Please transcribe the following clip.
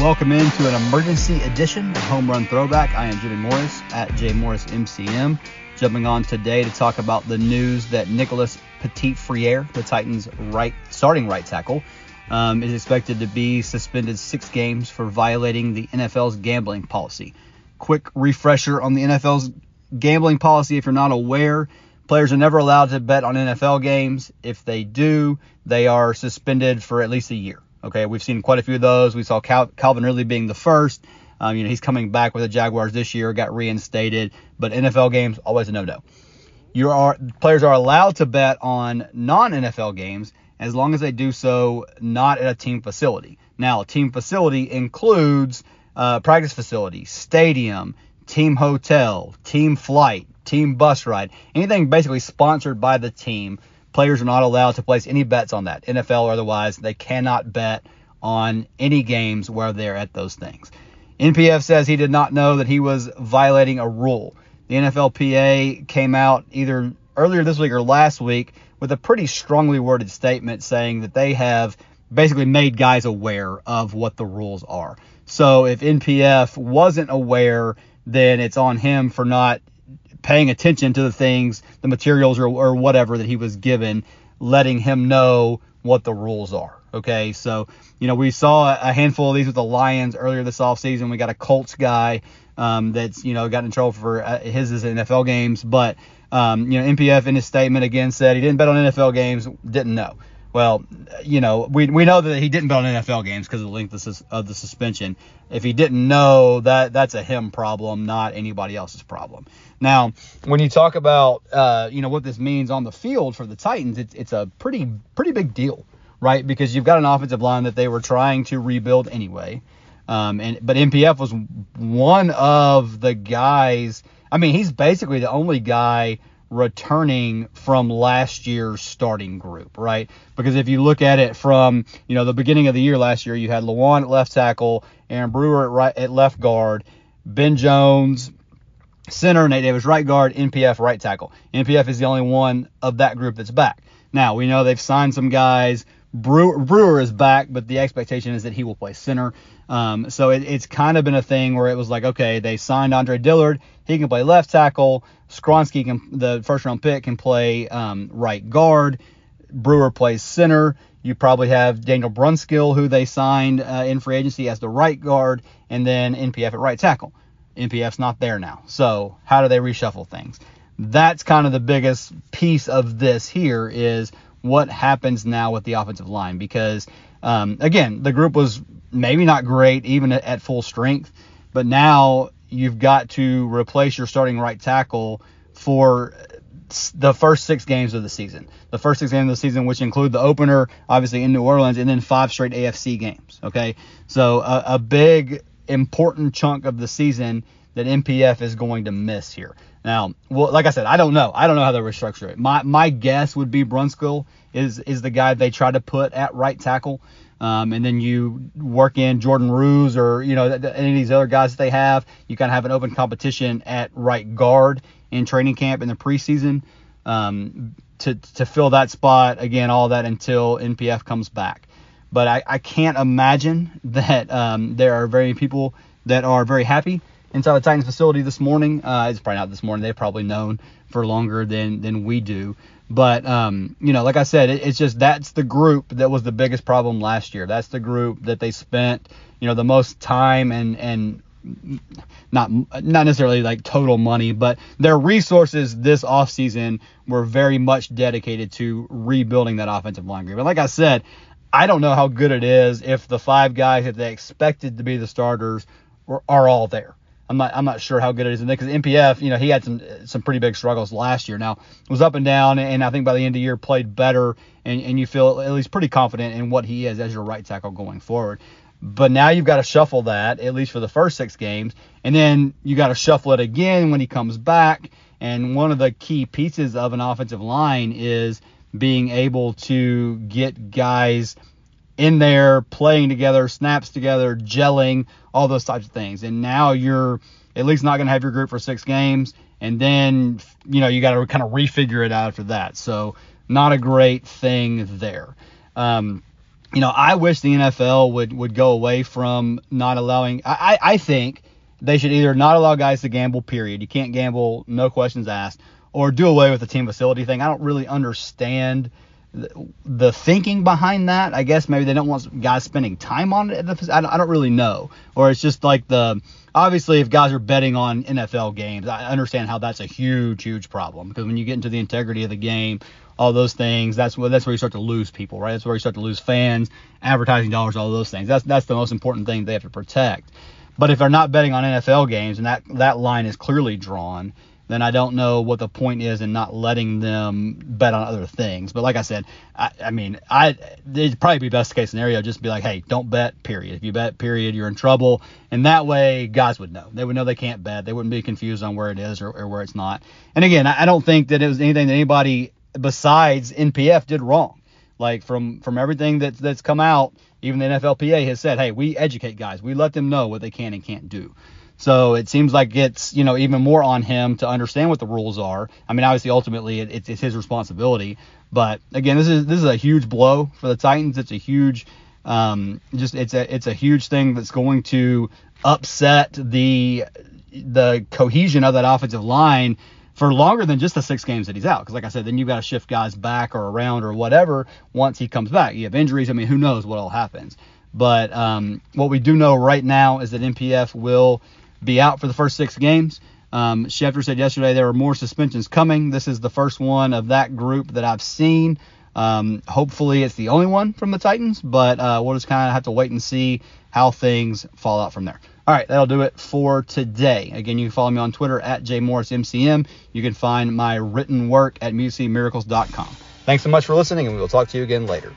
welcome into an emergency edition of Home Run Throwback. I am Jimmy Morris at J Morris MCM. Jumping on today to talk about the news that Nicholas Petit Frere, the Titans' right starting right tackle, um, is expected to be suspended six games for violating the NFL's gambling policy. Quick refresher on the NFL's gambling policy if you're not aware. Players are never allowed to bet on NFL games. If they do, they are suspended for at least a year. Okay, we've seen quite a few of those. We saw Cal- Calvin Ridley being the first. Um, you know, he's coming back with the Jaguars this year, got reinstated, but NFL games always a no-no. You are players are allowed to bet on non-NFL games as long as they do so not at a team facility. Now, a team facility includes uh, practice facility, stadium, team hotel, team flight, team bus ride, anything basically sponsored by the team. Players are not allowed to place any bets on that, NFL or otherwise. They cannot bet on any games where they're at those things. NPF says he did not know that he was violating a rule. The NFLPA came out either earlier this week or last week with a pretty strongly worded statement saying that they have basically made guys aware of what the rules are. So if NPF wasn't aware, then it's on him for not paying attention to the things, the materials or, or whatever that he was given, letting him know what the rules are. Okay, so you know we saw a handful of these with the Lions earlier this offseason. We got a Colts guy um, that's you know got in trouble for uh, his NFL games, but um, you know NPF in his statement again said he didn't bet on NFL games, didn't know. Well, you know, we, we know that he didn't bet on NFL games because of the length of, of the suspension. If he didn't know, that that's a him problem, not anybody else's problem. Now, when you talk about uh, you know what this means on the field for the Titans, it's it's a pretty pretty big deal, right? Because you've got an offensive line that they were trying to rebuild anyway. Um, and but NPF was one of the guys. I mean, he's basically the only guy returning from last year's starting group, right? Because if you look at it from, you know, the beginning of the year last year, you had Lewan at left tackle, Aaron Brewer at right at left guard, Ben Jones center, Nate Davis right guard, NPF right tackle. NPF is the only one of that group that's back. Now, we know they've signed some guys. Brewer, Brewer is back, but the expectation is that he will play center. Um, so it, it's kind of been a thing where it was like, okay, they signed Andre Dillard. He can play left tackle. Skoronski, can, the first round pick, can play um, right guard. Brewer plays center. You probably have Daniel Brunskill, who they signed uh, in free agency as the right guard, and then NPF at right tackle. NPF's not there now. So how do they reshuffle things? That's kind of the biggest piece of this here is what happens now with the offensive line because um, again the group was maybe not great even at, at full strength, but now you've got to replace your starting right tackle for the first six games of the season. The first six games of the season, which include the opener, obviously in New Orleans, and then five straight AFC games. Okay, so a, a big important chunk of the season that NPF is going to miss here. Now, well, like I said, I don't know. I don't know how they restructure it. My my guess would be Brunskill is is the guy they try to put at right tackle. Um, and then you work in Jordan Roos or you know any of these other guys that they have. You kind of have an open competition at right guard in training camp in the preseason um, to to fill that spot again. All that until NPF comes back. But I, I can't imagine that um, there are very people that are very happy inside the Titans facility this morning. Uh, it's probably not this morning. They've probably known for longer than than we do. But um, you know, like I said, it, it's just that's the group that was the biggest problem last year. That's the group that they spent you know the most time and and not not necessarily like total money, but their resources this offseason were very much dedicated to rebuilding that offensive line group. And like I said, I don't know how good it is if the five guys that they expected to be the starters were, are all there. I'm not I'm not sure how good it is because NPF, you know, he had some some pretty big struggles last year. Now was up and down, and I think by the end of the year played better, and, and you feel at least pretty confident in what he is as your right tackle going forward. But now you've got to shuffle that at least for the first six games, and then you got to shuffle it again when he comes back. And one of the key pieces of an offensive line is being able to get guys in there playing together, snaps together, gelling, all those types of things. And now you're at least not going to have your group for six games. And then, you know, you got to kind of refigure it out after that. So, not a great thing there. Um, you know, I wish the NFL would would go away from not allowing. I I think they should either not allow guys to gamble. Period. You can't gamble, no questions asked, or do away with the team facility thing. I don't really understand the thinking behind that. I guess maybe they don't want guys spending time on it. I don't really know. Or it's just like the obviously if guys are betting on NFL games, I understand how that's a huge, huge problem because when you get into the integrity of the game, all those things, that's where that's where you start to lose people, right? That's where you start to lose fans, advertising dollars, all those things. That's that's the most important thing they have to protect. But if they're not betting on NFL games and that that line is clearly drawn, then I don't know what the point is in not letting them bet on other things. But like I said, I, I mean, I it'd probably be best case scenario just be like, hey, don't bet. Period. If you bet, period, you're in trouble. And that way, guys would know. They would know they can't bet. They wouldn't be confused on where it is or, or where it's not. And again, I, I don't think that it was anything that anybody besides NPF did wrong. Like from from everything that's that's come out, even the NFLPA has said, hey, we educate guys. We let them know what they can and can't do. So it seems like it's, you know, even more on him to understand what the rules are. I mean, obviously, ultimately, it, it's, it's his responsibility. But again, this is this is a huge blow for the Titans. It's a huge, um, just it's a it's a huge thing that's going to upset the the cohesion of that offensive line for longer than just the six games that he's out. Because like I said, then you've got to shift guys back or around or whatever once he comes back. You have injuries. I mean, who knows what all happens. But um, what we do know right now is that NPF will be out for the first six games. Um, Schefter said yesterday there are more suspensions coming. This is the first one of that group that I've seen. Um, hopefully, it's the only one from the Titans, but uh, we'll just kind of have to wait and see how things fall out from there. All right, that'll do it for today. Again, you can follow me on Twitter at jmorrismcm. You can find my written work at musicmiracles.com. Thanks so much for listening, and we will talk to you again later.